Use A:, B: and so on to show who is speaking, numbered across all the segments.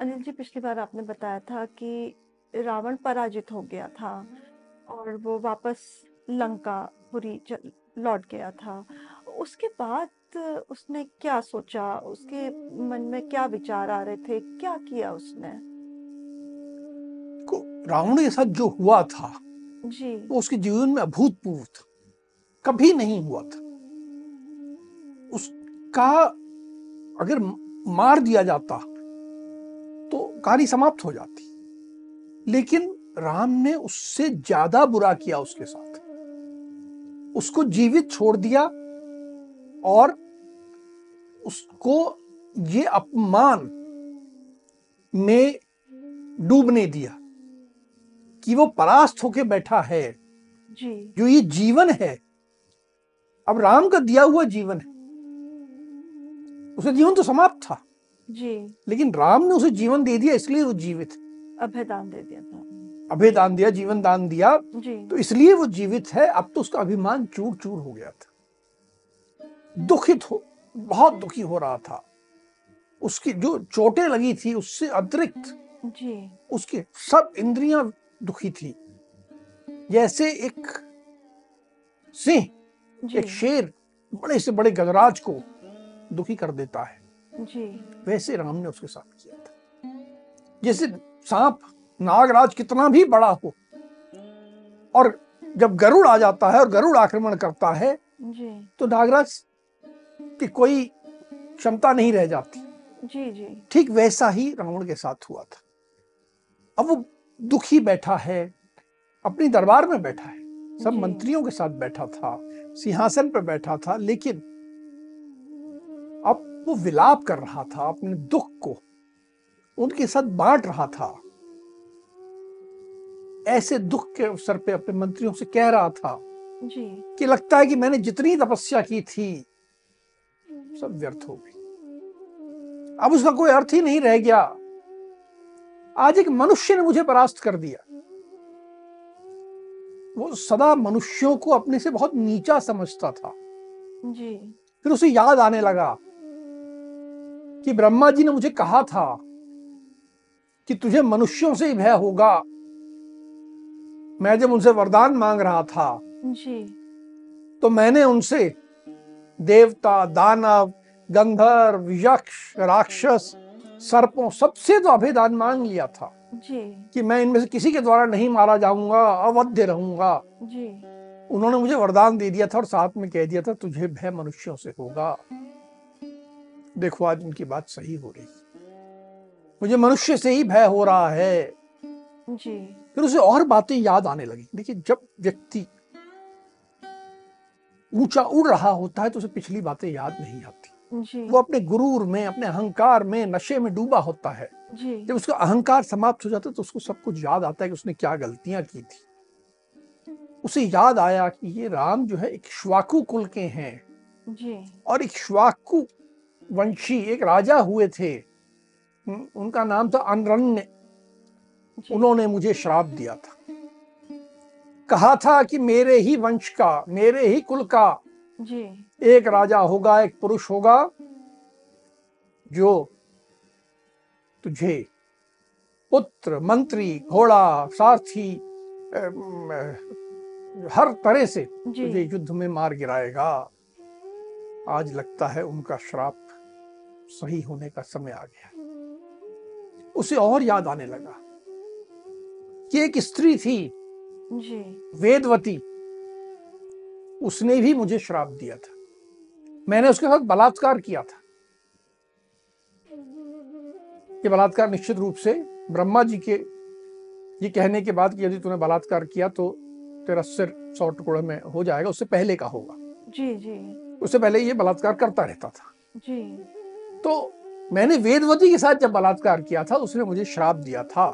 A: अनिल जी पिछली बार आपने बताया था कि रावण पराजित हो गया था और वो वापस लंकापुरी लौट गया था। उसके बाद उसने क्या सोचा? उसके मन में क्या विचार आ रहे थे? क्या किया उसने?
B: को रावण के साथ जो हुआ था
A: जी।
B: वो उसके जीवन में अभूतपूर्व था। कभी नहीं हुआ था। उसका अगर मार दिया जाता तो कहानी समाप्त हो जाती। लेकिन राम ने उससे ज़्यादा बुरा किया उसके साथ। उसको जीवित छोड़ दिया और उसको ये अपमान में डूबने दिया कि वो परास्त होके बैठा है।
A: जी।
B: जो ये जीवन है अब राम का दिया हुआ जीवन है उसका जीवन तो समाप्त था।
A: जी।
B: लेकिन राम ने उसे जीवन दे दिया इसलिए वो जीवित।
A: अभयदान दे दिया था।
B: अभय दान दिया जीवन दान दिया।
A: जी।
B: तो इसलिए वो जीवित है अब तो उसका अभिमान चूर चूर हो गया था। दुखित हो बहुत दुखी हो रहा था। उसकी जो चोटें लगी थी उससे अतिरिक्त
A: जी।
B: उसकी सब इंद्रियाँ दुखी थी। जैसे एक सिंह एक शेर बड़े से बड़े गजराज को दुखी कर देता है।
A: जी।
B: वैसे राम ने उसके साथ किया था। जैसे सांप नागराज कितना भी बड़ा हो और जब गरुड़ आ जाता है और गरुड़ आक्रमण करता है
A: जी।
B: तो नागराज की कोई क्षमता नहीं रह जाती।
A: जी जी।
B: ठीक वैसा ही रावण के साथ हुआ था। अब वो दुखी बैठा है अपनी दरबार में बैठा है सब मंत्रियों के साथ बैठा था सिंहासन पर बैठा था लेकिन अब वो विलाप कर रहा था अपने दुख को उनके साथ बांट रहा था। ऐसे दुख के अवसर पे अपने मंत्रियों से कह रहा था
A: जी।
B: कि लगता है कि मैंने जितनी तपस्या की थी सब व्यर्थ हो गई। अब उसका कोई अर्थ ही नहीं रह गया। आज एक मनुष्य ने मुझे परास्त कर दिया। वो सदा मनुष्यों को अपने से बहुत नीचा समझता था।
A: जी।
B: फिर उसे याद आने लगा कि ब्रह्मा जी ने मुझे कहा था कि तुझे मनुष्यों से ही भय होगा। मैं जब उनसे वरदान मांग रहा था
A: जी।
B: तो मैंने उनसे देवता दानव गंधर्व यक्ष राक्षस सर्पों सबसे तो अभेदान मांग लिया था
A: जी।
B: कि मैं इनमें से किसी के द्वारा नहीं मारा जाऊँगा अवध्य रहूँगा।
A: जी।
B: उन्होंने मुझे वरदान दे दिया था और साथ में कह दिया था तुझे भय मनुष्यों से होगा। देखो आज उनकी बात सही हो रही मुझे मनुष्य से ही भय हो रहा है।
A: जी।
B: फिर उसे और बातें याद आने लगी। देखिए जब व्यक्ति ऊँचा उड़ रहा होता है तो उसे पिछली बातें याद नहीं आती।
A: जी।
B: वो अपने गुरूर में अपने अहंकार में नशे में डूबा होता है।
A: जी।
B: जब उसका अहंकार समाप्त हो जाता है तो उसको सब कुछ याद आता है कि उसने क्या गलतियाँ की थी। उसे याद आया कि ये राम जो है एक श्वाकु कुल के हैं।
A: जी।
B: और एक श्वाकु वंशी एक राजा हुए थे। उनका नाम था अनरण्य। उन्होंने मुझे श्राप दिया था। कहा था कि मेरे ही वंश का मेरे ही कुल का
A: जी।
B: एक राजा होगा एक पुरुष होगा जो तुझे पुत्र मंत्री घोड़ा सारथी हर तरह से तुझे युद्ध में मार गिराएगा। आज लगता है उनका श्राप सही होने का समय आ गया। उसे और याद आने लगा कि एक स्त्री थी।
A: जी।
B: वेदवती। उसने भी मुझे श्राप दिया था। मैंने उसके साथ बलात्कार किया था। ये बलात्कार निश्चित रूप से ब्रह्मा जी के ये कहने के बाद कि यदि तूने बलात्कार किया तो तेरा सिर सौ टुकड़े में हो जाएगा उससे पहले का होगा।
A: जी जी।
B: उससे पहले ये बलात्कार करता रहता था।
A: जी।
B: तो मैंने वेदवती के साथ जब बलात्कार किया था उसने मुझे श्राप दिया था।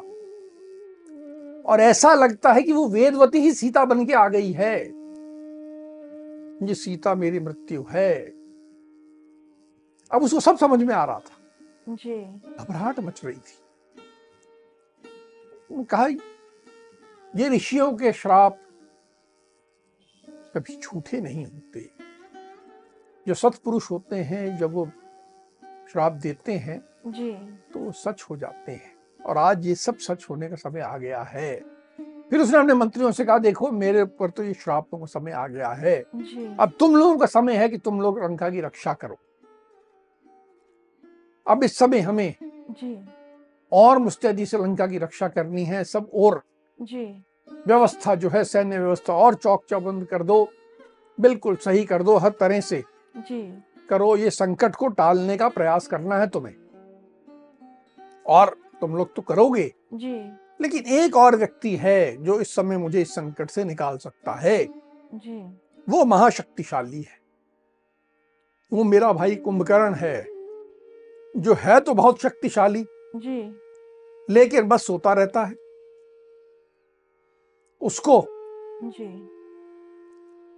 B: और ऐसा लगता है कि वो वेदवती ही सीता बन के आ गई है ये सीता मेरी मृत्यु है। अब उसको सब समझ में आ रहा था।
A: जी।
B: घबराहट मच रही थी। कहा ये ऋषियों के श्राप कभी झूठे नहीं होते। जो सत्पुरुष होते हैं जब वो श्राप देते हैं
A: जी।
B: तो सच हो जाते हैं। और आज ये सब सच होने का समय आ गया है। फिर उसने अपने मंत्रियों से कहा देखो मेरे ऊपर तो ये श्रापों का समय आ गया है।
A: जी।
B: अब तुम लोगों का समय है कि तुम लोग लंका की रक्षा करो। अब इस समय हमें
A: जी।
B: और मुस्तैदी से लंका की रक्षा करनी है। सब और
A: जी।
B: व्यवस्था जो है सैन्य व्यवस्था और चौक चौबंद कर दो। बिल्कुल सही कर दो हर तरह से।
A: जी।
B: करो ये संकट को टालने का प्रयास करना है तुम्हें। और तुम लोग तो करोगे।
A: जी।
B: लेकिन एक और व्यक्ति है जो इस समय मुझे इस संकट से निकाल सकता है।
A: जी।
B: वो महाशक्तिशाली है। वो मेरा भाई कुंभकर्ण है। जो है तो बहुत शक्तिशाली।
A: जी।
B: लेकिन बस सोता रहता है। उसको
A: जी।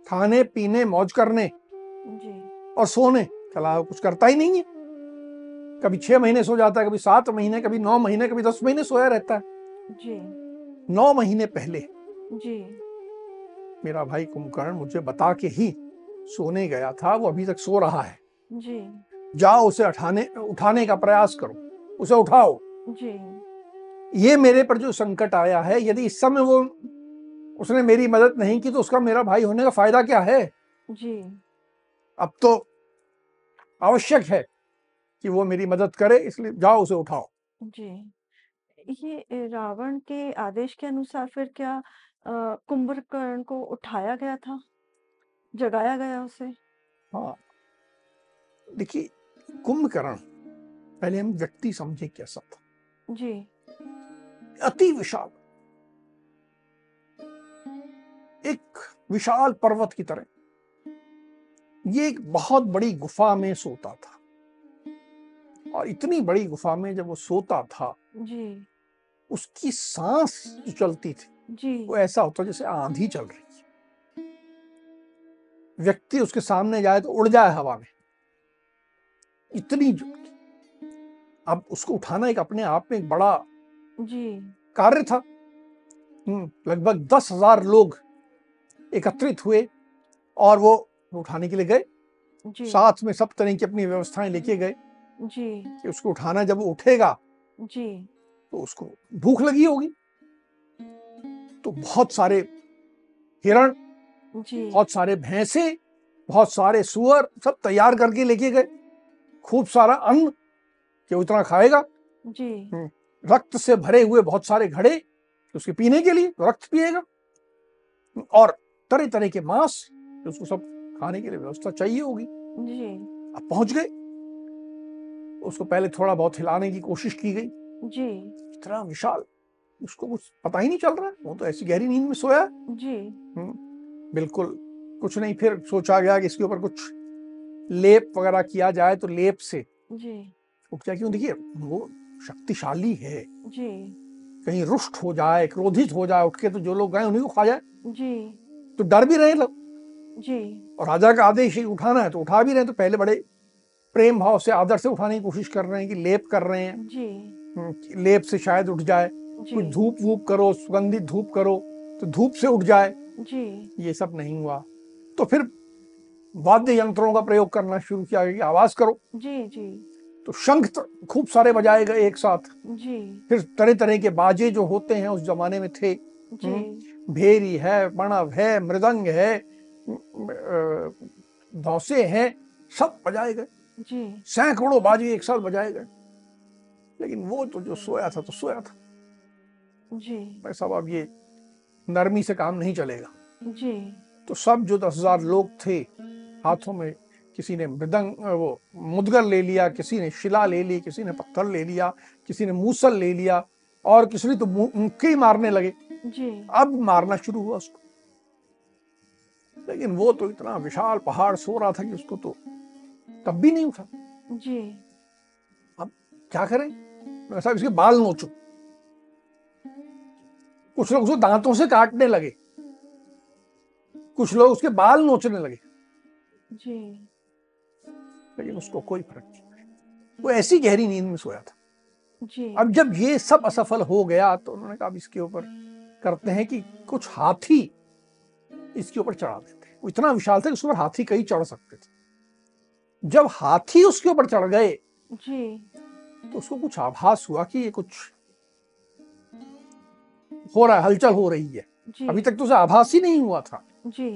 B: खाने पीने मौज करने
A: जी।
B: और सोने। के अलावा कुछ करता ही नहीं है। कभी छह महीने सो जाता है कभी सात महीने कभी नौ महीने कभी दस महीने सोया रहता है।
A: जी।
B: नौ महीने पहले
A: जी।
B: मेरा भाई कुंभकर्ण मुझे बता के ही सोने गया था वो अभी तक सो रहा है।
A: जी।
B: जाओ उसे उठाने उठाने का प्रयास करो। उसे उठाओ।
A: जी।
B: ये मेरे पर जो संकट आया है यदि इस समय वो उसने मेरी मदद नहीं की तो उसका मेरा भाई होने का फ़ायदा क्या है?
A: जी।
B: अब तो आवश्यक है कि वो मेरी मदद करे इसलिए जाओ उसे उठाओ।
A: जी। ये रावण के आदेश के अनुसार फिर क्या अ, कुंभकर्ण को उठाया गया था? जगाया गया उसे?
B: हाँ। देखिए कुंभकर्ण पहले हम व्यक्ति समझे कैसा था।
A: जी।
B: अति विशाल। एक विशाल पर्वत की तरह। ये एक बहुत बड़ी गुफा में सोता था। और इतनी बड़ी गुफा में जब वो सोता था
A: जी।
B: उसकी सांस जो चलती थी
A: जी।
B: वो ऐसा होता जैसे आंधी चल रही है। व्यक्ति उसके सामने जाए तो उड़ जाए हवा में। इतनी अब उसको उठाना एक अपने आप में एक बड़ा
A: जी।
B: कार्य था। हम्म, लगभग दस हज़ार लोग एकत्रित हुए और वो उठाने के लिए गए।
A: जी।
B: साथ में सब तरह की अपनी व्यवस्थाएँ लेके गए
A: जी।
B: कि उसको उठाना जब वो उठेगा
A: जी।
B: तो उसको भूख लगी होगी। तो बहुत सारे हिरण
A: जी।
B: बहुत सारे भैंसे बहुत सारे सुअर सब तैयार करके लेके गए। खूब सारा अन्न कि उतना खाएगा?
A: जी।
B: रक्त से भरे हुए बहुत सारे घड़े उसके पीने के लिए रक्त पिएगा। और तरह तरह के मांस उसको सब खाने के लिए व्यवस्था चाहिए होगी।
A: जी।
B: अब पहुँच गए। उसको पहले थोड़ा बहुत हिलाने की कोशिश की गई।
A: जी।
B: इतना विशाल उसको कुछ पता ही नहीं चल रहा। वो तो ऐसी गहरी नींद में सोया।
A: जी।
B: हम्म, बिल्कुल। कुछ नहीं फिर सोचा गया कि इसके ऊपर कुछ लेप वगैरह किया जाए तो लेप से।
A: जी।
B: उठ जाए क्यों? देखिए वो शक्तिशाली है।
A: जी।
B: कहीं रुष्ट हो जाए क्रोधित हो जाए उठ के तो जो लोग गए उन्हीं को खा जाए।
A: जी।
B: तो डर भी रहे लोग।
A: जी।
B: और राजा का आदेश ही उठाना है तो उठा भी रहे हैं तो पहले बड़े प्रेम भाव से आदर से उठाने की कोशिश कर रहे हैं कि लेप कर रहे हैं।
A: जी।
B: हम्म, लेप से शायद उठ जाए। कुछ धूप वूप करो सुगंधित धूप करो तो धूप से उठ जाए।
A: जी।
B: ये सब नहीं हुआ। तो फिर वाद्य यंत्रों का प्रयोग करना शुरू किया गया कि आवाज़ करो।
A: जी जी।
B: तो शंख तो खूब सारे बजाए गए एक साथ।
A: जी।
B: फिर तरह तरह के बाजे जो होते हैं उस जमाने में थे।
A: जी।
B: भेरी है प्रणव है मृदंग है धौसे हैं सब बजाए गए। सैकड़ों बाजे एक साथ बजाए गए। लेकिन वो तो जो सोया था तो सोया था।
A: जी।
B: भाई साहब अब ये नरमी से काम नहीं चलेगा।
A: जी।
B: तो सब जो दस हज़ार लोग थे हाथों में किसी ने मृदंग वो मुदगर ले लिया किसी ने शिला ले ली किसी ने पत्थर ले लिया किसी ने मूसल ले लिया और किसी ने तो मुक्के मारने लगे।
A: जी।
B: अब मारना शुरू हुआ उसको। लेकिन वो तो इतना विशाल पहाड़ सो रहा था कि उसको तो तब भी नहीं उठा।
A: जी।
B: अब क्या करें? मैं साहब इसके बाल नोचो। कुछ लोग उसको दांतों से काटने लगे। कुछ लोग उसके बाल नोचने लगे।
A: जी।
B: लेकिन उसको कोई फ़र्क नहीं वो ऐसी गहरी नींद में सोया था।
A: जी।
B: अब जब ये सब असफल हो गया तो उन्होंने कहा अब इसके ऊपर करते हैं कि कुछ हाथी इसके ऊपर चढ़ा देते वो इतना विशाल था कि उस पर हाथी कहीं चढ़ सकते थे। जब हाथी उसके ऊपर चढ़ गए
A: जी।
B: तो उसको कुछ आभास हुआ कि ये कुछ हो रहा है हलचल हो रही है। अभी तक तो उसे आभास ही नहीं हुआ था।
A: जी।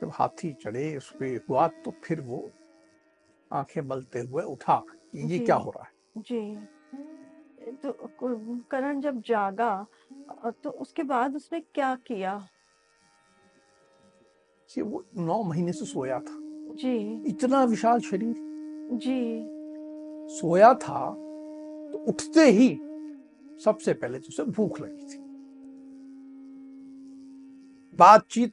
B: जब हाथी चढ़े उस पे हुआ तो फिर वो आँखें बलते हुए उठा ये। क्या हो रहा है।
A: जी। तो करण जब जागा तो उसके बाद उसने क्या किया?
B: कि वो नौ महीने से सोया था।
A: जी।
B: इतना विशाल शरीर।
A: जी।
B: सोया था तो उठते ही सबसे पहले तो उसे भूख लगी थी। बातचीत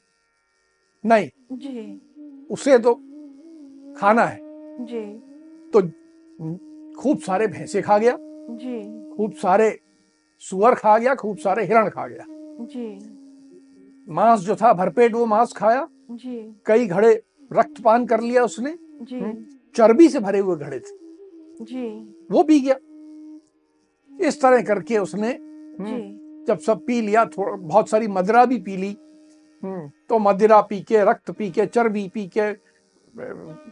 B: नहीं।
A: जी।
B: उसे तो खाना है।
A: जी।
B: तो खूब सारे भैंसे खा गया।
A: जी।
B: खूब सारे सुअर खा गया खूब सारे हिरण खा गया।
A: जी।
B: मांस जो था भरपेट वो मांस खाया।
A: जी।
B: कई घड़े रक्तपान कर लिया उसने
A: जी।
B: चर्बी से भरे हुए घड़े थे।
A: जी।
B: वो पी गया। इस तरह करके उसने हम्म,
A: जी।
B: जब सब पी लिया थोड़ा बहुत सारी मदिरा भी पी ली। हम्म, तो मदिरा पी के रक्त पी के चर्बी पी के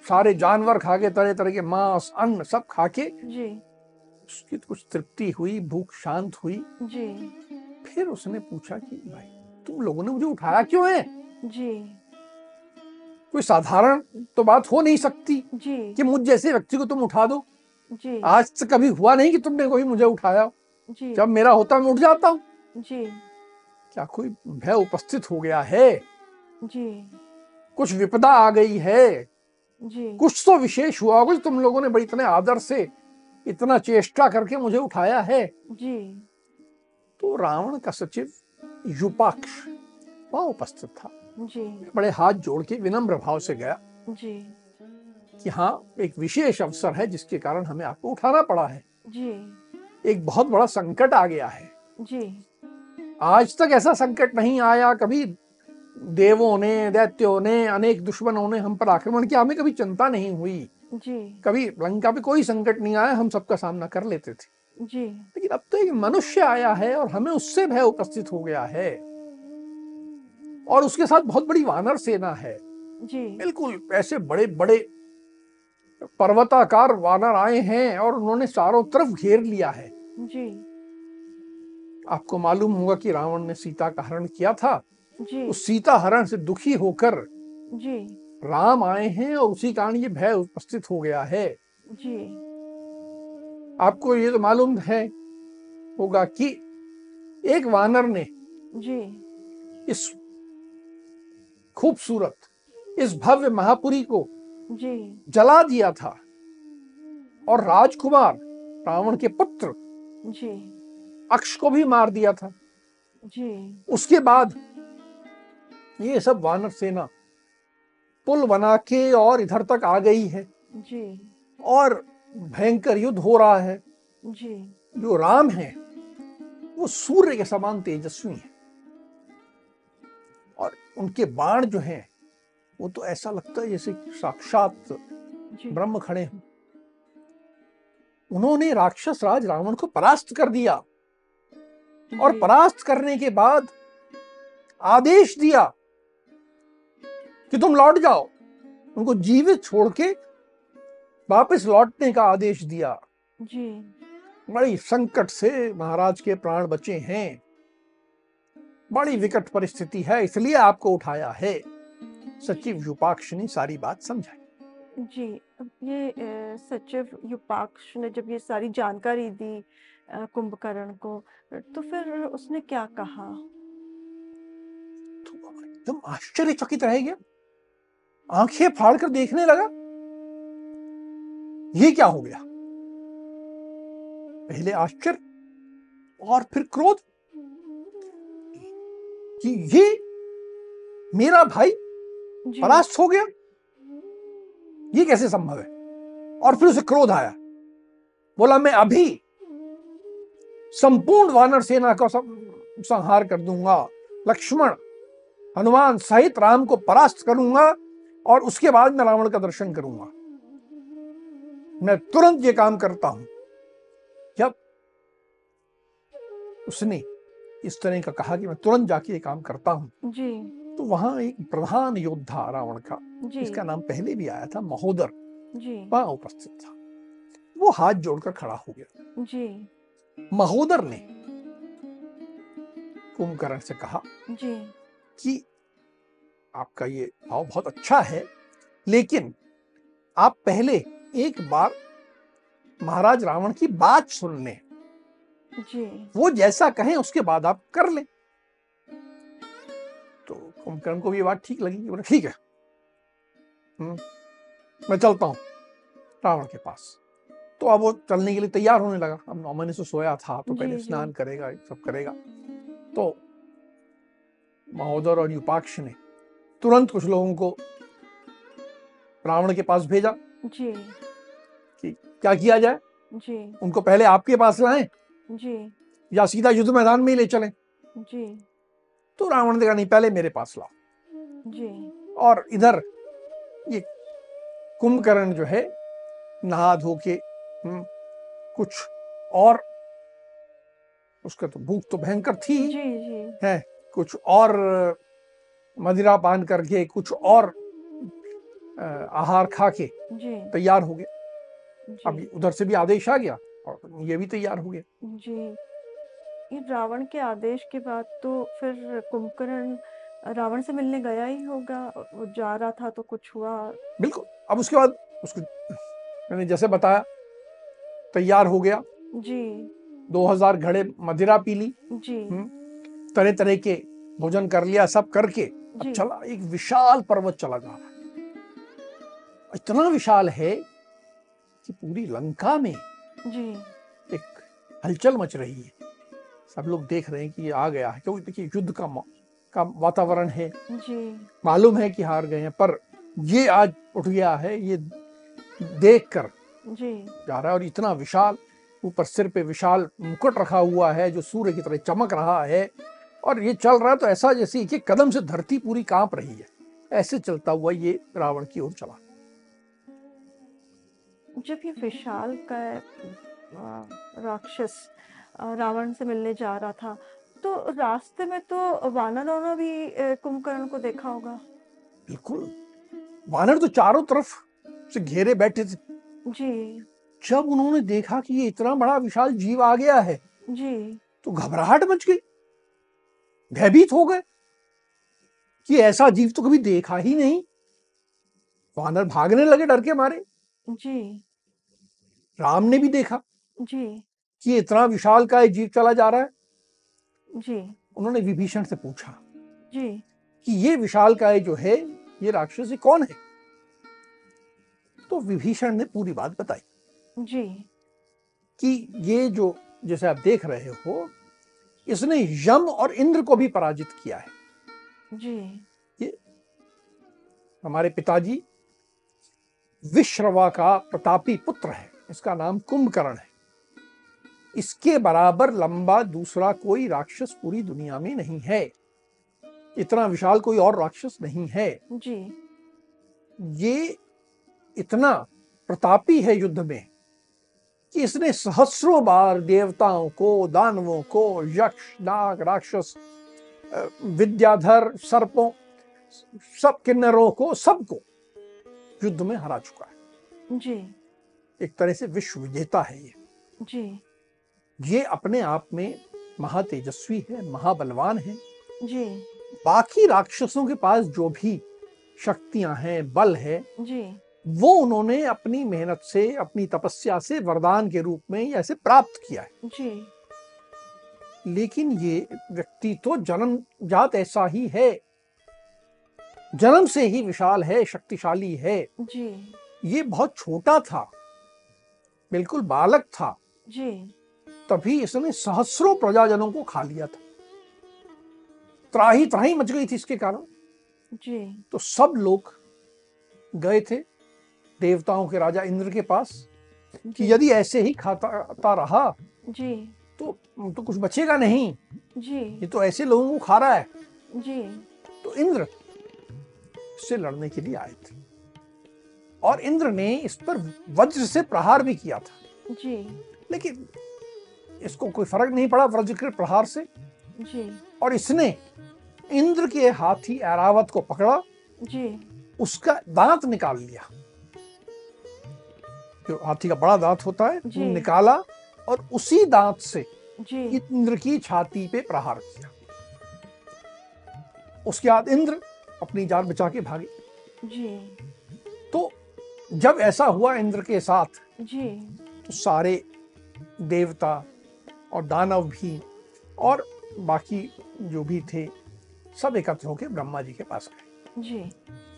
B: सारे जानवर खा के तरह तरह के मांस अन्न सब खा के
A: जी।
B: उसकी कुछ तृप्ति हुई भूख शांत हुई।
A: जी।
B: फिर उसने पूछा कि भाई तुम लोगों ने मुझे उठाया क्यों है?
A: जी।
B: कोई साधारण तो बात हो नहीं सकती
A: जी।
B: कि मुझ जैसे व्यक्ति को तुम उठा दो।
A: जी।
B: आज तक कभी हुआ नहीं कि तुमने कोई मुझे उठाया
A: जी।
B: जब मेरा होता मैं उठ जाता हूँ। क्या कोई भय उपस्थित हो गया है?
A: जी।
B: कुछ विपदा आ गई है?
A: जी।
B: कुछ तो विशेष हुआ कुछ तुम लोगों ने बड़ी इतने आदर से इतना चेष्टा करके मुझे उठाया है।
A: जी।
B: तो रावण का सचिव युपाक्ष वहाँ उपस्थित था।
A: जी।
B: बड़े हाथ जोड़ के विनम्र भाव से गया
A: जी।
B: कि हाँ एक विशेष अवसर है जिसके कारण हमें आपको उठाना पड़ा है।
A: जी।
B: एक बहुत बड़ा संकट आ गया है।
A: जी।
B: आज तक ऐसा संकट नहीं आया। कभी देवों ने दैत्यों ने अनेक दुश्मनों ने हम पर आक्रमण किया। हमें कभी चिंता नहीं हुई।
A: जी।
B: कभी लंका पे कोई संकट नहीं आया। हम सबका सामना कर लेते थे।
A: जी।
B: लेकिन अब तो एक मनुष्य आया है और हमें उससे भय उपस्थित हो गया है। और उसके साथ बहुत बड़ी वानर सेना है।
A: जी।
B: बिल्कुल ऐसे बड़े बड़े पर्वताकार वानर आए हैं और उन्होंने चारों तरफ़ घेर लिया है।
A: जी।
B: आपको मालूम होगा कि रावण ने सीता का हरण किया था।
A: जी।
B: उस सीता हरण से दुखी होकर
A: जी।
B: राम आए हैं और उसी कारण ये भय उपस्थित हो गया है।
A: जी।
B: आपको ये तो मालूम है होगा कि एक वानर ने
A: जी।
B: इस खूबसूरत इस भव्य महापुरी को
A: जी।
B: जला दिया था। और राजकुमार रावण के पुत्र
A: जी।
B: अक्ष को भी मार दिया था।
A: जी।
B: उसके बाद ये सब वानर सेना पुल बना के और इधर तक आ गई है।
A: जी।
B: और भयंकर युद्ध हो रहा है।
A: जी।
B: जो राम है वो सूर्य के समान तेजस्वी है। उनके बाण जो हैं वो तो ऐसा लगता है जैसे साक्षात ब्रह्म खड़े हों। उन्होंने राक्षस राज रावण को परास्त कर दिया और परास्त करने के बाद आदेश दिया कि तुम लौट जाओ। उनको जीवित छोड़ के वापस लौटने का आदेश दिया।
A: जी।
B: बड़ी संकट से महाराज के प्राण बचे हैं। बड़ी विकट परिस्थिति है इसलिए आपको उठाया है। सचिव युपाक्ष ने सारी बात समझाई।
A: जी ये सचिव युपाक्ष ने जब ये सारी जानकारी दी कुंभकर्ण को तो फिर उसने क्या कहा?
B: तो एकदम आश्चर्यचकित रह गया। आँखें फाड़ कर देखने लगा। ये क्या हो गया? पहले आश्चर्य और फिर क्रोध। कि ये मेरा भाई परास्त हो गया? ये कैसे संभव है? और फिर उसे क्रोध आया। बोला मैं अभी संपूर्ण वानर सेना का संहार कर दूँगा। लक्ष्मण हनुमान सहित राम को परास्त करूँगा और उसके बाद मैं रावण का दर्शन करूँगा। मैं तुरंत ये काम करता हूँ। जब उसने इस तरह का कहा कि मैं तुरंत जाके ये काम करता हूँ। तो वहाँ एक प्रधान योद्धा रावण का
A: जी।
B: जिसका नाम पहले भी आया था महोदर। वहाँ उपस्थित था। वो हाथ जोड़कर खड़ा हो गया।
A: जी।
B: महोदर ने कुंभकर्ण से कहा
A: जी।
B: कि आपका ये भाव बहुत अच्छा है लेकिन आप पहले एक बार महाराज रावण की बात सुन लें वो जैसा कहें उसके बाद आप कर लें। तो कुंभकर्ण को भी बात ठीक लगी बोले ठीक है। हम्म, मैं चलता हूँ रावण के पास। तो अब वो चलने के लिए तैयार होने लगा। अब नौ महीने से सोया था तो पहले स्नान करेगा सब करेगा। तो महोदर और युपाक्ष ने तुरंत कुछ लोगों को रावण के पास भेजा
A: जी।
B: कि क्या किया जाए?
A: जी।
B: उनको पहले आपके पास लाएँ
A: जी।
B: या सीधा युद्ध मैदान में ही ले चले।
A: जी।
B: तो रावण ने कहा नहीं पहले मेरे पास लाओ।
A: जी।
B: और इधर ये कुंभकर्ण जो है नहा धो के हम्म, कुछ और उसका तो भूख तो भयंकर थी।
A: जी जी।
B: है कुछ और मदिरा पान करके कुछ और आहार खा के तैयार हो गया अब उधर से भी आदेश आ गया। और ये भी तैयार हो गया।
A: जी। ये रावण के आदेश के बाद तो फिर कुंभकर्ण रावण से मिलने गया ही होगा वो जा रहा था तो कुछ हुआ।
B: बिल्कुल। अब उसके बाद उसको मैंने जैसे बताया तैयार हो गया।
A: जी।
B: 2000 घड़े मदिरा पी ली।
A: जी।
B: हम्म। तरह तरह के भोजन कर लिया सब करके अब चला एक विशाल पर्वत चला जा रहा है इतना विशाल है कि पूरी लंका में
A: जी।
B: एक हलचल मच रही है। सब लोग देख रहे हैं कि ये आ गया है क्योंकि देखिए युद्ध का का वातावरण है।
A: जी।
B: मालूम है कि हार गए हैं पर ये आज उठ गया है ये देख कर
A: जी।
B: जा रहा है और इतना विशाल ऊपर सिर पे विशाल मुकुट रखा हुआ है जो सूर्य की तरह चमक रहा है। और ये चल रहा है तो ऐसा जैसे एक कदम से धरती पूरी काँप रही है। ऐसे चलता हुआ ये रावण की ओर चला।
A: जब ये विशाल का राक्षस रावण से मिलने जा रहा था तो रास्ते में तो वानरों ने भी कुंभकर्ण को देखा होगा।
B: बिल्कुल। वानर तो चारों तरफ़ से घेरे बैठे थे।
A: जी।
B: जब उन्होंने देखा कि ये इतना बड़ा विशाल जीव आ गया है
A: जी।
B: तो घबराहट मच गई। भयभीत हो गए कि ऐसा जीव तो कभी देखा ही नहीं। वानर भागने लगे डर के मारे।
A: जी।
B: राम ने भी देखा
A: जी।
B: कि इतना विशाल का जीव चला जा रहा है।
A: जी।
B: उन्होंने विभीषण से पूछा
A: जी।
B: कि ये विशाल काय जो है ये राक्षसी कौन है? तो विभीषण ने पूरी बात बताई
A: जी।
B: कि ये जो जैसे आप देख रहे हो इसने यम और इंद्र को भी पराजित किया है।
A: जी।
B: ये हमारे पिताजी विश्रवा का प्रतापी पुत्र है। इसका नाम कुंभकर्ण है। इसके बराबर लंबा दूसरा कोई राक्षस पूरी दुनिया में नहीं है। इतना विशाल कोई और राक्षस नहीं है।
A: जी।
B: ये इतना प्रतापी है युद्ध में कि इसने सहस्रों बार देवताओं को दानवों को यक्ष नाग राक्षस विद्याधर सर्पों सब किन्नरों को सबको युद्ध में हरा चुका है।
A: जी।
B: एक तरह से विश्व विजेता है ये।
A: जी।
B: ये अपने आप में महातेजस्वी है महाबलवान है।
A: जी।
B: बाकी राक्षसों के पास जो भी शक्तियाँ हैं बल है
A: जी।
B: वो उन्होंने अपनी मेहनत से अपनी तपस्या से वरदान के रूप में ऐसे प्राप्त किया है।
A: जी।
B: लेकिन ये व्यक्ति तो जन्म जात ऐसा ही है। जन्म से ही विशाल है शक्तिशाली है।
A: जी।
B: ये बहुत छोटा था। बिल्कुल बालक था।
A: जी।
B: तभी इसने सहस्रों प्रजाजनों को खा लिया था। त्राही त्राही मच गई थी इसके कारण।
A: जी।
B: तो सब लोग गए थे देवताओं के राजा इंद्र के पास कि यदि ऐसे ही खाता रहा
A: जी।
B: तो तो कुछ बचेगा नहीं।
A: जी।
B: ये तो ऐसे लोगों को खा रहा है।
A: जी।
B: तो इंद्र से लड़ने के लिए आए थे। और इंद्र ने इस पर वज्र से प्रहार भी किया था।
A: जी।
B: लेकिन इसको कोई फ़र्क नहीं पड़ा वज्र के प्रहार से।
A: जी।
B: और इसने इंद्र के हाथी ऐरावत को पकड़ा।
A: जी।
B: उसका दांत निकाल लिया। जो हाथी का बड़ा दांत होता है
A: जी।
B: निकाला और उसी दांत से
A: जी।
B: इंद्र की छाती पे प्रहार किया। उसके बाद इंद्र अपनी जान बचा के भागे।
A: जी।
B: तो जब ऐसा हुआ इंद्र के साथ
A: जी।
B: तो सारे देवता और दानव भी और बाकी जो भी थे सब एकत्र होकर ब्रह्मा जी के पास गए।
A: जी।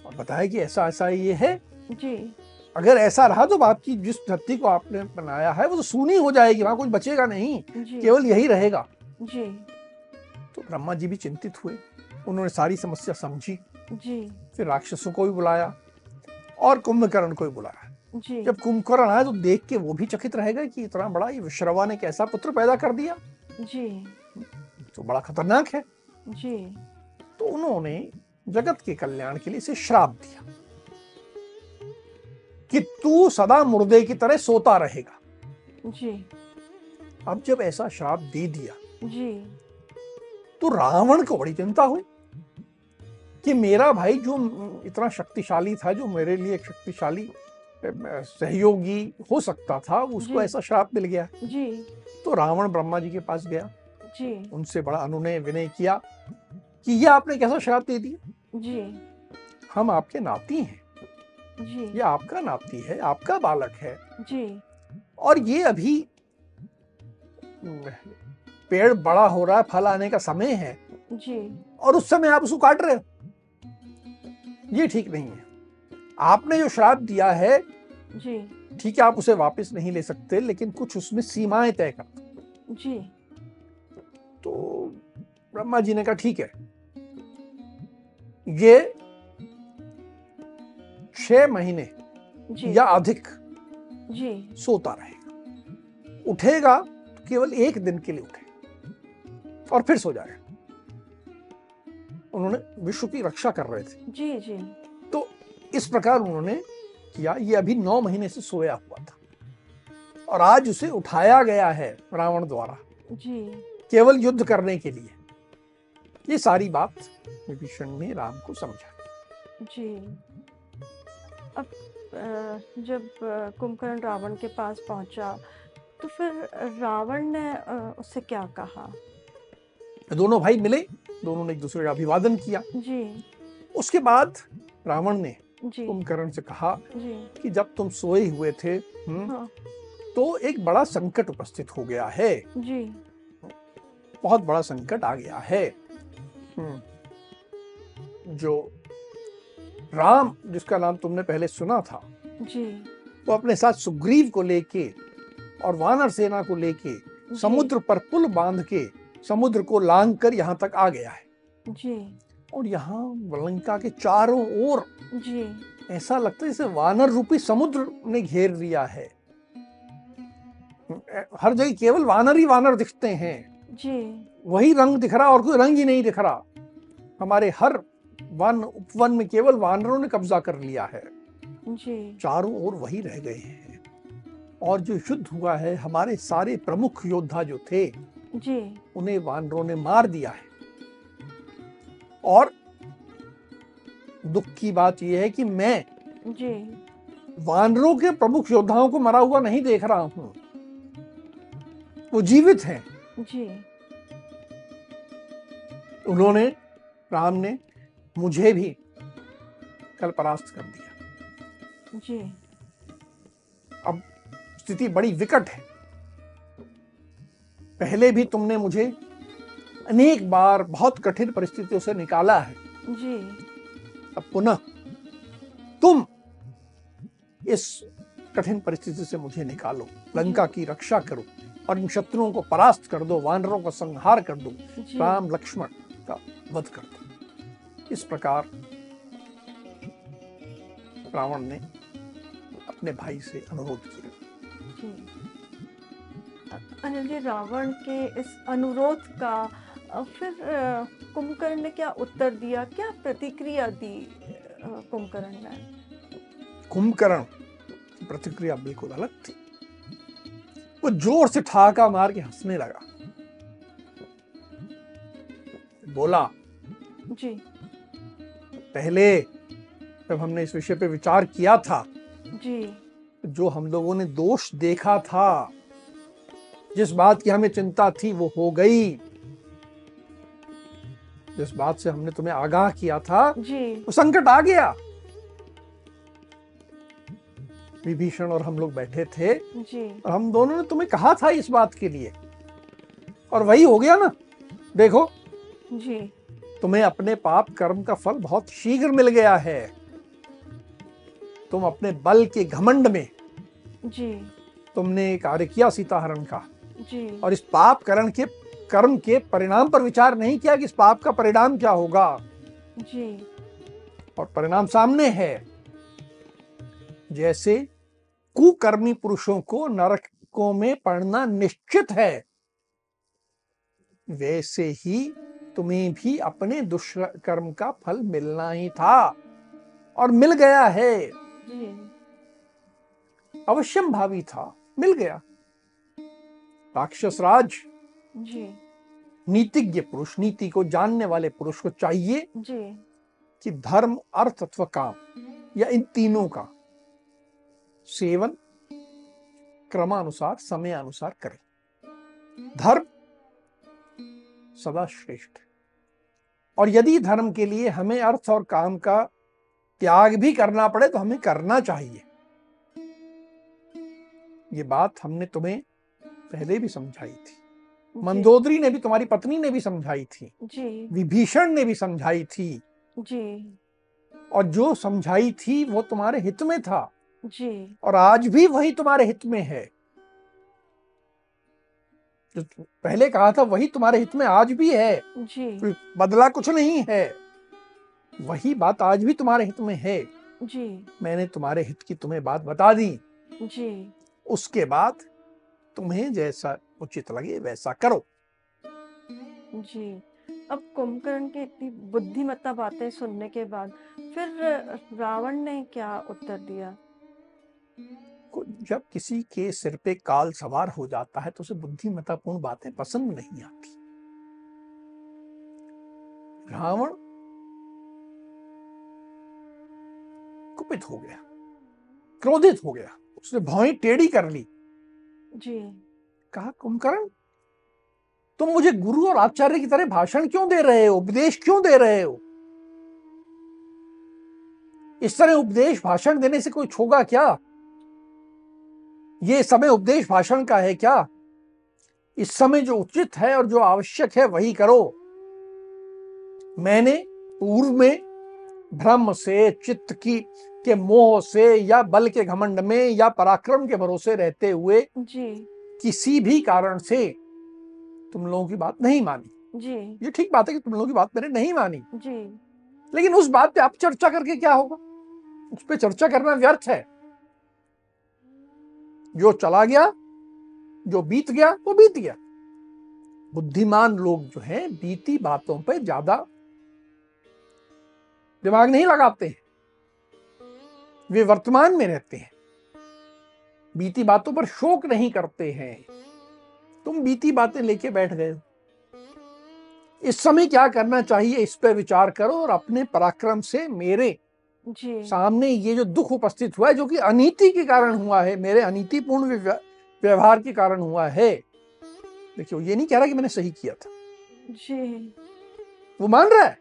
B: और बताया कि ऐसा ऐसा ये है।
A: जी।
B: अगर ऐसा रहा तो आपकी जिस धरती को आपने बनाया है वो तो सूनी हो जाएगी वहाँ कुछ बचेगा नहीं केवल यही रहेगा।
A: जी।
B: तो ब्रह्मा जी भी चिंतित हुए। उन्होंने सारी समस्या समझी।
A: जी।
B: फिर राक्षसों को भी बुलाया। और कुंभकर्ण को बुलाया
A: जी।
B: जब कुंभकर्ण आया तो देख के वो भी चकित रह गए कि इतना बड़ा ये विश्रवा ने कैसा पुत्र पैदा कर दिया।
A: जी।
B: तो बड़ा खतरनाक है।
A: जी।
B: तो उन्होंने जगत के कल्याण के लिए इसे श्राप दिया। कि तू सदा मुर्दे की तरह सोता रहेगा।
A: जी।
B: अब जब ऐसा श्राप दे दिया
A: जी।
B: तो रावण को बड़ी चिंता हुई। कि मेरा भाई जो इतना शक्तिशाली था जो मेरे लिए एक शक्तिशाली सहयोगी हो सकता था उसको ऐसा श्राप मिल गया।
A: जी।
B: तो रावण ब्रह्मा जी के पास गया।
A: जी।
B: उनसे बड़ा अनुनय विनय किया कि ये आपने कैसा श्राप दे दिया?
A: जी।
B: हम आपके नाती हैं।
A: जी।
B: ये आपका नाती है आपका बालक है।
A: जी।
B: और ये अभी पेड़ बड़ा हो रहा है फल आने का समय है।
A: जी।
B: और उस समय आप उसको काट रहे हो। ये ठीक नहीं है। आपने जो श्राप दिया है
A: जी।
B: ठीक है आप उसे वापस नहीं ले सकते लेकिन कुछ उसमें सीमाएँ तय कर।
A: जी।
B: तो ब्रह्मा जी ने कहा ठीक है। ये छह महीने
A: जी।
B: या अधिक
A: जी।
B: सोता रहेगा। उठेगा तो केवल एक दिन के लिए उठेगा और फिर सो जाएगा। उन्होंने विश्व की रक्षा कर रहे थे।
A: जी जी।
B: तो इस प्रकार उन्होंने किया। ये अभी नौ महीने से सोया हुआ था। और आज उसे उठाया गया है रावण द्वारा।
A: जी।
B: केवल युद्ध करने के लिए। ये सारी बात विभीषण ने राम को समझा।
A: जी। अब जब कुंभकर्ण रावण के पास पहुँचा तो फिर रावण ने उससे क्या कहा?
B: दोनों भाई मिले। दोनों ने एक दूसरे का अभिवादन किया।
A: जी।
B: उसके बाद रावण ने कुंभकर्ण से कहा
A: जी।
B: कि जब तुम सोए हुए थे हम्म,
A: हाँ।
B: तो एक बड़ा संकट उपस्थित हो गया है।
A: जी।
B: बहुत बड़ा संकट आ गया है। हम्म, जो राम जिसका नाम तुमने पहले सुना था
A: जी।
B: वो अपने साथ सुग्रीव को लेके और वानर सेना को लेके समुद्र पर पुल बाँध के समुद्र को लांग कर यहाँ तक आ गया है।
A: जी।
B: और यहाँ लंका के चारों ओर
A: जी।
B: ऐसा लगता है जैसे वानर रूपी समुद्र ने घेर लिया है। हर जगह केवल वानर ही वानर दिखते हैं।
A: जी।
B: वही रंग दिख रहा और कोई रंग ही नहीं दिख रहा। हमारे हर वन उपवन में केवल वानरों ने कब्जा कर लिया है।
A: जी।
B: चारों ओर वही रह गए हैं। और जो युद्ध हुआ है हमारे सारे प्रमुख योद्धा जो थे
A: जी।
B: उन्हें वानरों ने मार दिया है। और दुख की बात यह है कि मैं
A: जी।
B: वानरों के प्रमुख योद्धाओं को मरा हुआ नहीं देख रहा हूँ। वो जीवित हैं।
A: जी।
B: उन्होंने राम ने मुझे भी कल परास्त कर दिया।
A: जी।
B: अब स्थिति बड़ी विकट है। पहले भी तुमने मुझे अनेक बार बहुत कठिन परिस्थितियों से निकाला है।
A: जी।
B: अब पुनः तुम इस कठिन परिस्थिति से मुझे निकालो। लंका की रक्षा करो और इन शत्रुओं को परास्त कर दो वानरों का संहार कर दो। राम लक्ष्मण का वध कर दो। इस प्रकार रावण ने अपने भाई से अनुरोध किया।
A: अनिल जी रावण के इस अनुरोध का फिर कुंभकर्ण ने क्या उत्तर दिया? क्या प्रतिक्रिया दी कुंभकर्ण ने?
B: कुंभकर्ण प्रतिक्रिया बिल्कुल अलग थी। वो ज़ोर से ठहाका मार के हंसने लगा। बोला
A: जी।
B: पहले जब हमने इस विषय पे विचार किया था
A: जी।
B: जो हम लोगों ने दोष देखा था जिस बात की हमें चिंता थी वो हो गई। जिस बात से हमने तुम्हें आगाह किया था
A: जी।
B: वो संकट आ गया। विभीषण और हम लोग बैठे थे
A: जी।
B: और हम दोनों ने तुम्हें कहा था इस बात के लिए। और वही हो गया ना। देखो।
A: जी।
B: तुम्हें अपने पाप कर्म का फल बहुत शीघ्र मिल गया है। तुम अपने बल के घमंड में
A: जी।
B: तुमने कार्य किया सीताहरण का। और इस पाप करण के कर्म के परिणाम पर विचार नहीं किया कि इस पाप का परिणाम क्या होगा।
A: जी।
B: और परिणाम सामने है। जैसे कुकर्मी पुरुषों को नरकों में पड़ना निश्चित है वैसे ही तुम्हें भी अपने दुष्कर्म का फल मिलना ही था और मिल गया है। अवश्यम भावी था मिल गया। राक्षस राज
A: जी।
B: नीतिज्ञ पुरुष नीति को जानने वाले पुरुष को चाहिए
A: जी।
B: कि धर्म अर्थ अथवा काम या इन तीनों का सेवन क्रमानुसार समय अनुसार करें। धर्म सदा श्रेष्ठ और यदि धर्म के लिए हमें अर्थ और काम का त्याग भी करना पड़े तो हमें करना चाहिए। ये बात हमने तुम्हें पहले भी समझाई थी। मंदोदरी ने भी तुम्हारी पत्नी ने भी समझाई थी। विभीषण ने भी समझाई थी।
A: जी।
B: और जो समझाई थी वो तुम्हारे हित में था।
A: जी।
B: और आज भी वही तुम्हारे हित में है। जो पहले कहा था वही तुम्हारे हित में आज भी है।
A: जी।
B: बदला कुछ नहीं है। वही बात आज भी तुम्हारे हित में है।
A: जी।
B: मैंने तुम्हारे हित की तुम्हें बात बता दी।
A: जी।
B: उसके बाद तुम्हें जैसा उचित लगे वैसा करो।
A: जी अब कुंभकर्ण की इतनी बुद्धिमत्ता बातें सुनने के बाद फिर रावण ने क्या उत्तर दिया?
B: जब किसी के सिर पे काल सवार हो जाता है तो उसे बुद्धिमत्तापूर्ण बातें पसंद नहीं आती। रावण कुपित हो गया क्रोधित हो गया उसने भौएँ टेढ़ी कर ली।
A: जी।
B: कहा, कुंभकर्ण? तुम मुझे गुरु और आचार्य की तरह भाषण क्यों दे रहे हो? उपदेश क्यों दे रहे हो? इस तरह उपदेश भाषण देने से कोई छोगा क्या? ये समय उपदेश भाषण का है क्या? इस समय जो उचित है और जो आवश्यक है वही करो। मैंने पूर्व में भ्रम से चित्त की के मोह से या बल के घमंड में या पराक्रम के भरोसे रहते हुए
A: जी।
B: किसी भी कारण से तुम लोगों की बात नहीं मानी।
A: जी।
B: ये ठीक बात है कि तुम लोगों की बात मैंने नहीं मानी।
A: जी।
B: लेकिन उस बात पे आप चर्चा करके क्या होगा? उस पे चर्चा करना व्यर्थ है। जो चला गया जो बीत गया वो बीत गया। बुद्धिमान लोग जो हैं बीती बातों पे ज़्यादा दिमाग नहीं लगाते। वे वर्तमान में रहते हैं। बीती बातों पर शोक नहीं करते हैं। तुम बीती बातें लेके बैठ गए हो। इस समय क्या करना चाहिए इस पर विचार करो और अपने पराक्रम से मेरे
A: जी।
B: सामने ये जो दुख उपस्थित हुआ है जो कि अनीति के कारण हुआ है मेरे अनीतिपूर्ण व्यव- व्यवहार के कारण हुआ है। देखियो ये नहीं कह रहा कि मैंने सही किया था।
A: जी।
B: वो मान रहा है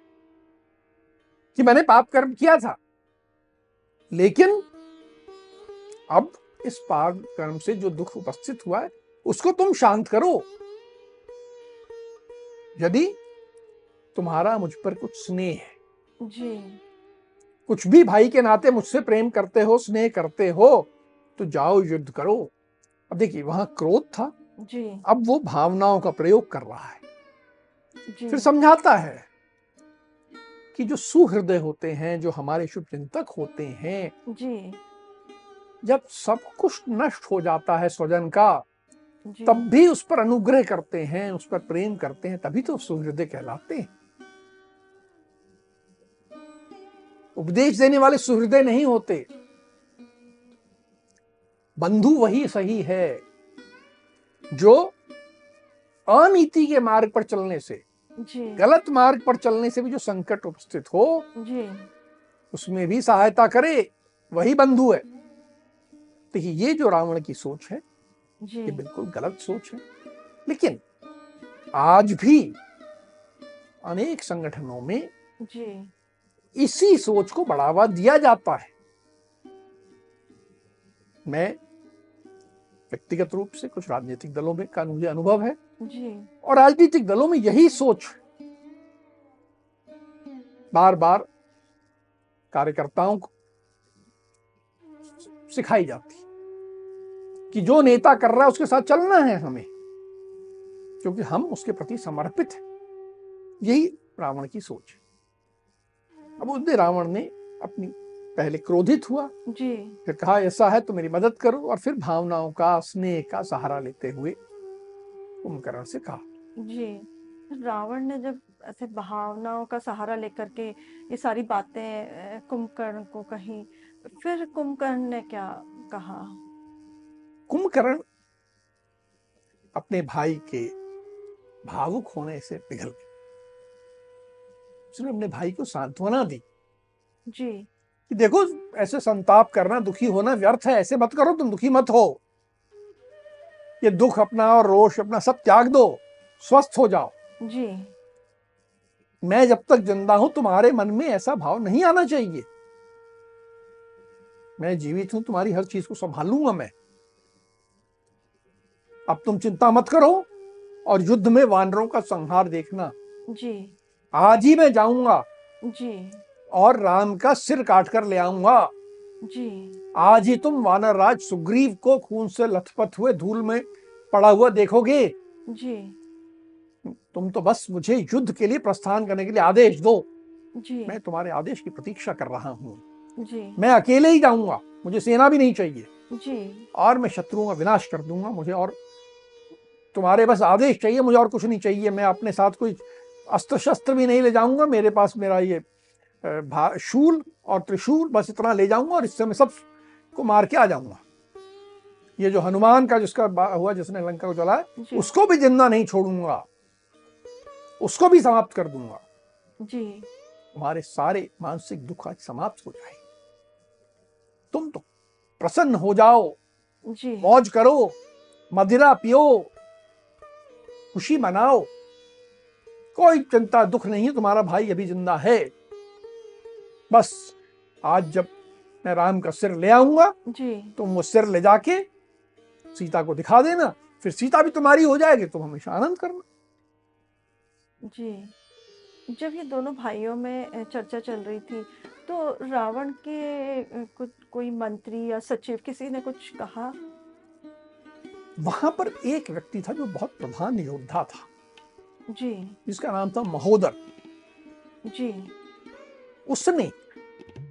B: कि मैंने पाप कर्म किया था। लेकिन अब इस पाप कर्म से जो दुख उपस्थित हुआ है उसको तुम शांत करो। यदि तुम्हारा मुझ पर कुछ स्नेह है
A: जी।
B: कुछ भी भाई के नाते मुझसे प्रेम करते हो स्नेह करते हो तो जाओ युद्ध करो। अब देखिए वहाँ क्रोध था।
A: जी।
B: अब वो भावनाओं का प्रयोग कर रहा है।
A: जी।
B: फिर समझाता है कि जो सुहृदय होते हैं जो हमारे शुभ चिंतक होते हैं
A: जी।
B: जब सब कुछ नष्ट हो जाता है स्वजन का तब भी उस पर अनुग्रह करते हैं उस पर प्रेम करते हैं तभी तो सुहृदय कहलाते हैं। उपदेश देने वाले सुहृदय नहीं होते। बंधु वही सही है जो अनीति के मार्ग पर चलने से गलत मार्ग पर चलने से भी जो संकट उपस्थित हो
A: जी।
B: उसमें भी सहायता करे वही बंधु है। देखिए ये जो रावण की सोच है
A: जी।
B: ये बिल्कुल गलत सोच है। लेकिन आज भी अनेक संगठनों में
A: जी।
B: इसी सोच को बढ़ावा दिया जाता है। मैं व्यक्तिगत रूप से कुछ राजनीतिक दलों में का मुझे अनुभव है।
A: जी।
B: और राजनीतिक दलों में यही सोच बार बार कार्यकर्ताओं को सिखाई जाती कि जो नेता कर रहा है उसके साथ चलना है हमें क्योंकि हम उसके प्रति समर्पित हैं। यही रावण की सोच है। अब उस दिन रावण ने अपनी पहले क्रोधित हुआ
A: जी।
B: फिर कहा ऐसा है तो मेरी मदद करो। और फिर भावनाओं का स्नेह का सहारा लेते हुए कुंभकर्ण से कहा
A: जी। रावण ने जब ऐसे भावनाओं का सहारा लेकर के ये सारी बातें कुंभकर्ण को कही फिर कुंभकर्ण ने क्या कहा?
B: कुंभकर्ण अपने भाई के भावुक होने से पिघल गया। उसने अपने भाई को सांत्वना दी
A: जी।
B: कि देखो ऐसे संताप करना दुखी होना व्यर्थ है ऐसे मत करो तुम दुखी मत हो। ये दुख अपना और रोष अपना सब त्याग दो। स्वस्थ हो जाओ।
A: जी।
B: मैं जब तक ज़िंदा हूँ तुम्हारे मन में ऐसा भाव नहीं आना चाहिए। मैं जीवित हूँ तुम्हारी हर चीज़ को संभालूँगा मैं। अब तुम चिंता मत करो और युद्ध में वानरों का संहार देखना।
A: जी।
B: आज ही मैं जाऊँगा
A: जी।
B: और राम का सिर काट कर ले आऊँगा।
A: जी।
B: आज ही तुम वानर राज सुग्रीव को खून से लथपथ हुए धूल में पड़ा हुआ देखोगे।
A: जी।
B: तुम तो बस मुझे युद्ध के लिए प्रस्थान करने के लिए आदेश दो।
A: जी।
B: मैं तुम्हारे आदेश की प्रतीक्षा कर रहा हूँ। मैं अकेले ही जाऊँगा। मुझे सेना भी नहीं चाहिए।
A: जी।
B: और मैं शत्रुओं का विनाश कर दूँगा। मुझे और तुम्हारे बस आदेश चाहिए। मुझे और कुछ नहीं चाहिए। मैं अपने साथ कोई अस्त्र शस्त्र भी नहीं ले जाऊँगा। मेरे पास मेरा ये शूल और त्रिशूल बस इतना ले जाऊँगा और इससे मैं सबको मार के आ जाऊँगा। ये जो हनुमान का जिसका हुआ जिसने लंका को जलाया उसको भी ज़िंदा नहीं छोड़ूँगा। उसको भी समाप्त कर दूँगा।
A: जी।
B: तुम्हारे सारे मानसिक दुख आज समाप्त हो जाए। तुम तो प्रसन्न हो जाओ।
A: जी।
B: मौज करो। मदिरा पियो। खुशी मनाओ। कोई चिंता दुख नहीं है तुम्हारा भाई अभी ज़िंदा है। बस आज जब मैं राम का सिर ले आऊँगा तुम वो सिर ले जाके सीता को दिखा देना। फिर सीता भी तुम्हारी हो जाएगी तुम हमेशा आनंद करना।
A: जी। जब ये दोनों भाइयों में अ, चर्चा चल रही थी तो रावण के अ, कुछ कोई मंत्री या सचिव किसी ने कुछ कहा?
B: वहाँ पर एक व्यक्ति था जो बहुत प्रधान योद्धा था।
A: जी।
B: जिसका नाम था महोदर।
A: जी।
B: उसने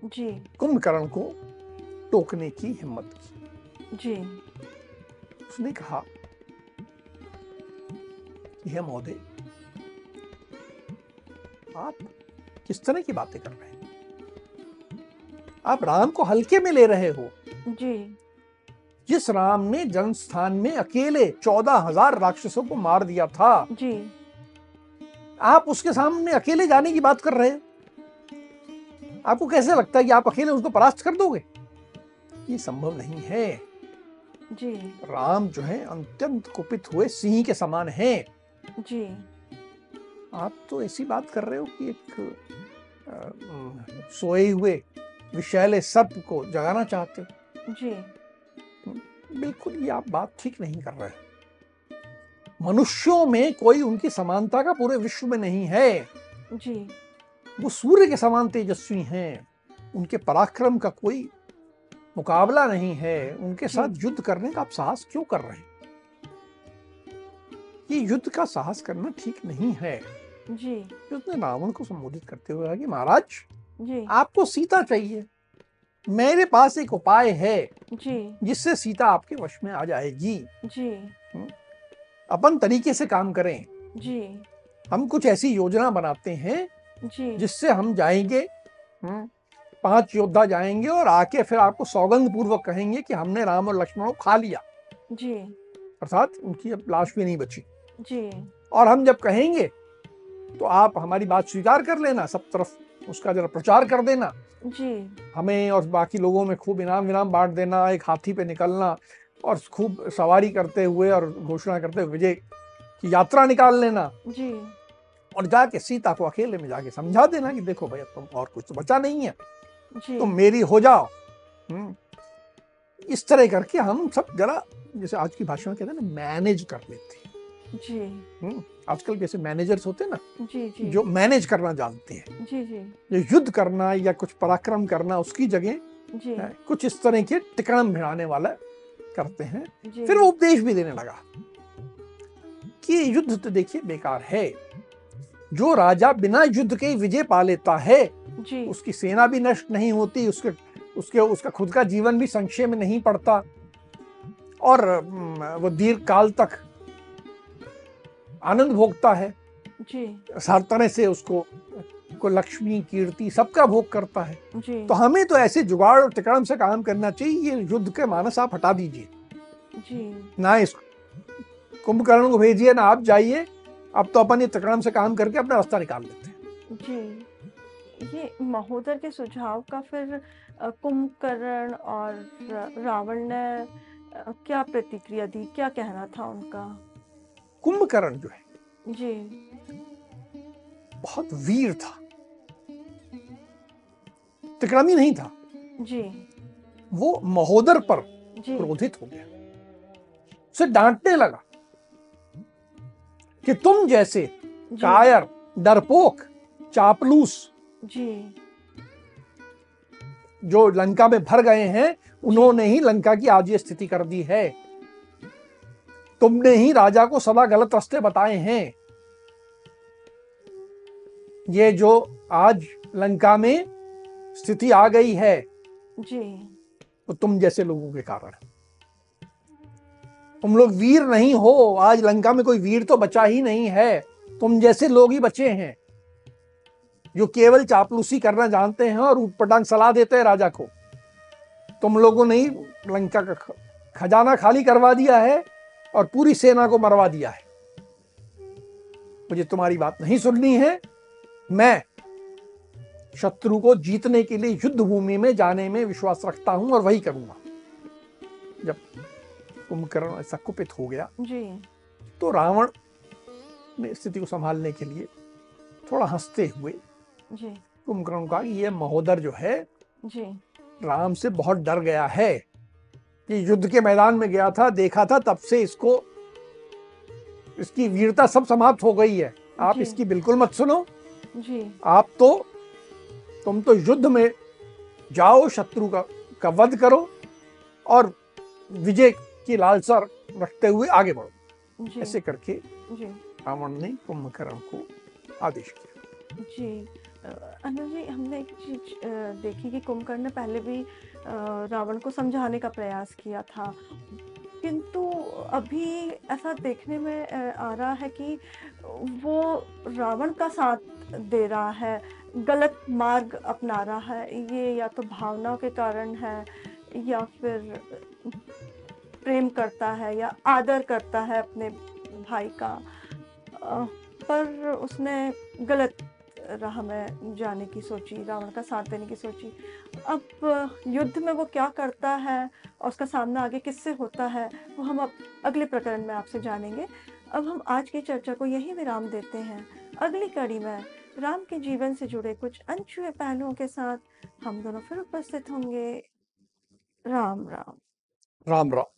A: जी।
B: कुंभकर्ण को टोकने की हिम्मत की।
A: जी।
B: उसने कहा हे महोदय आप किस तरह की बातें कर रहे हैं? आप राम को हल्के में ले रहे हो।
A: जी।
B: जिस राम ने जनस्थान में अकेले चौदह हज़ार राक्षसों को मार दिया था।
A: जी।
B: आप उसके सामने अकेले जाने की बात कर रहे हो? आपको कैसे लगता है कि आप अकेले उसको परास्त कर दोगे? ये संभव नहीं है।
A: जी।
B: राम जो है अत्यंत कुपित हुए सिंह के समान है।
A: जी।
B: आप तो ऐसी बात कर रहे हो कि एक सोए हुए विषैले सर्प को जगाना चाहते हो।
A: जी।
B: बिल्कुल ये आप बात ठीक नहीं कर रहे मनुष्यों में कोई उनकी समानता का पूरे विश्व में नहीं है।
A: जी।
B: वो सूर्य के समान तेजस्वी हैं। उनके पराक्रम का कोई मुकाबला नहीं है। उनके साथ युद्ध करने का आप साहस क्यों कर रहे हैं? ये युद्ध का साहस करना ठीक नहीं है।
A: जी।
B: उसने रावण को संबोधित करते हुए कहा कि महाराज
A: जी।
B: आपको सीता चाहिए। मेरे पास एक उपाय है
A: जी।
B: जिससे सीता आपके वश में आ जाएगी।
A: जी।
B: अपन तरीके से काम करें।
A: जी।
B: हम कुछ ऐसी योजना बनाते हैं
A: जी।
B: जिससे हम जाएँगे पाँच योद्धा जाएँगे और आके फिर आपको सौगंध पूर्वक कहेंगे कि हमने राम और लक्ष्मण को खा लिया।
A: जी।
B: अर्थात उनकी अब लाश भी नहीं बची।
A: जी।
B: और हम जब कहेंगे तो आप हमारी बात स्वीकार कर लेना सब तरफ़ उसका जरा प्रचार कर देना।
A: जी।
B: हमें और बाकी लोगों में खूब इनाम विनाम बांट देना एक हाथी पे निकलना और खूब सवारी करते हुए और घोषणा करते हुए विजय की यात्रा निकाल लेना।
A: जी।
B: और जाके सीता को अकेले में जाके समझा देना कि देखो भैया तुम और कुछ तो बचा नहीं है।
A: जी।
B: तुम मेरी हो जाओ। हम्म। इस तरह करके हम सब जरा जैसे आज की भाषा में कहते हैं ना मैनेज कर लेते हैं।
A: जी।
B: हम्म। आजकल जैसे मैनेजर्स होते हैं ना
A: जी जी।
B: जो मैनेज करना जानते हैं।
A: जी जी।
B: जो युद्ध करना या कुछ पराक्रम करना उसकी जगह
A: जी।
B: कुछ इस तरह के टिकड़म भिड़ाने वाला करते हैं। फिर वो उपदेश भी देने लगा कि युद्ध तो देखिए बेकार है। जो राजा बिना युद्ध के विजय पा लेता है
A: जी।
B: उसकी सेना भी नष्ट नहीं होती उसके उसके उसका खुद का जीवन भी संक्षेप में नहीं पड़ता। और वो दीर्घ काल तक आनंद भोगता है।
A: जी।
B: हर तरह से उसको को लक्ष्मी कीर्ति सबका भोग करता है।
A: जी।
B: तो हमें तो ऐसे जुगाड़ और तिकड़म से काम करना चाहिए ये युद्ध के मानस आप हटा दीजिए।
A: जी।
B: ना इस कुंभकर्ण को भेजिए ना आप जाइए अब तो अपन ये तिकड़म से काम करके अपना रास्ता निकाल लेते हैं।
A: जी। ये महोदर के सुझाव का फिर कुंभकर्ण और रावण ने क्या प्रतिक्रिया दी? क्या कहना था उनका?
B: कुंभकर्ण जो है
A: जी।
B: बहुत वीर था। तिकड़म नहीं था।
A: जी।
B: वो महोदर पर क्रोधित हो गया। उसे डांटने लगा कि तुम जैसे कायर डरपोक चापलूस
A: जी।
B: जो लंका में भर गए हैं उन्होंने ही लंका की आज ये स्थिति कर दी है। तुमने ही राजा को सदा गलत रास्ते बताए हैं। ये जो आज लंका में स्थिति आ गई है
A: जी।
B: वो तुम जैसे लोगों के कारण तुम लोग वीर नहीं हो आज लंका में कोई वीर तो बचा ही नहीं है। तुम जैसे लोग ही बचे हैं जो केवल चापलूसी करना जानते हैं और ऊटपटांग सलाह देते हैं राजा को। तुम लोगों ने ही लंका का खजाना खाली करवा दिया है। और पूरी सेना को मरवा दिया है। मुझे तुम्हारी बात नहीं सुननी है। मैं शत्रु को जीतने के लिए युद्ध भूमि में जाने में विश्वास रखता हूँ और वही करूँगा। जब कुंभकर्ण ऐसा कुपित हो गया
A: जी।
B: तो रावण ने स्थिति को संभालने के लिए थोड़ा हँसते हुए कुंभकर्ण को ये महोदर जो है
A: जी।
B: राम से बहुत डर गया है। ये युद्ध के मैदान में गया था देखा था तब से इसको इसकी वीरता सब समाप्त हो गई है। आप इसकी बिल्कुल मत सुनो।
A: जी।
B: आप तो तुम तो युद्ध में जाओ शत्रु का का वध करो और विजय की लालसा रखते हुए आगे बढ़ो।
A: जी।
B: ऐसे करके रावण ने कुंभकर्ण को आदेश किया।
A: जी। अ, अनुज जी हमने एक चीज़ देखी कि कुंभकर्ण ने पहले भी रावण को समझाने का प्रयास किया था। किंतु अभी ऐसा देखने में आ रहा है कि वो रावण का साथ दे रहा है, गलत मार्ग अपना रहा है। ये या तो भावनाओं के कारण है, या फिर प्रेम करता है, या आदर करता है अपने भाई का। पर उसने गलत राह में जाने की सोची, रावण का साथ देने की सोची। अब, युद्ध में वो क्या करता है और उसका सामना आगे किससे होता है, वो हम अब अगले प्रकरण में आपसे जानेंगे। अब हम आज की चर्चा को यही विराम देते हैं। अगली कड़ी में राम के जीवन से जुड़े कुछ अनछुए पहलुओं के साथ हम दोनों फिर उपस्थित होंगे। राम राम।
B: राम राम।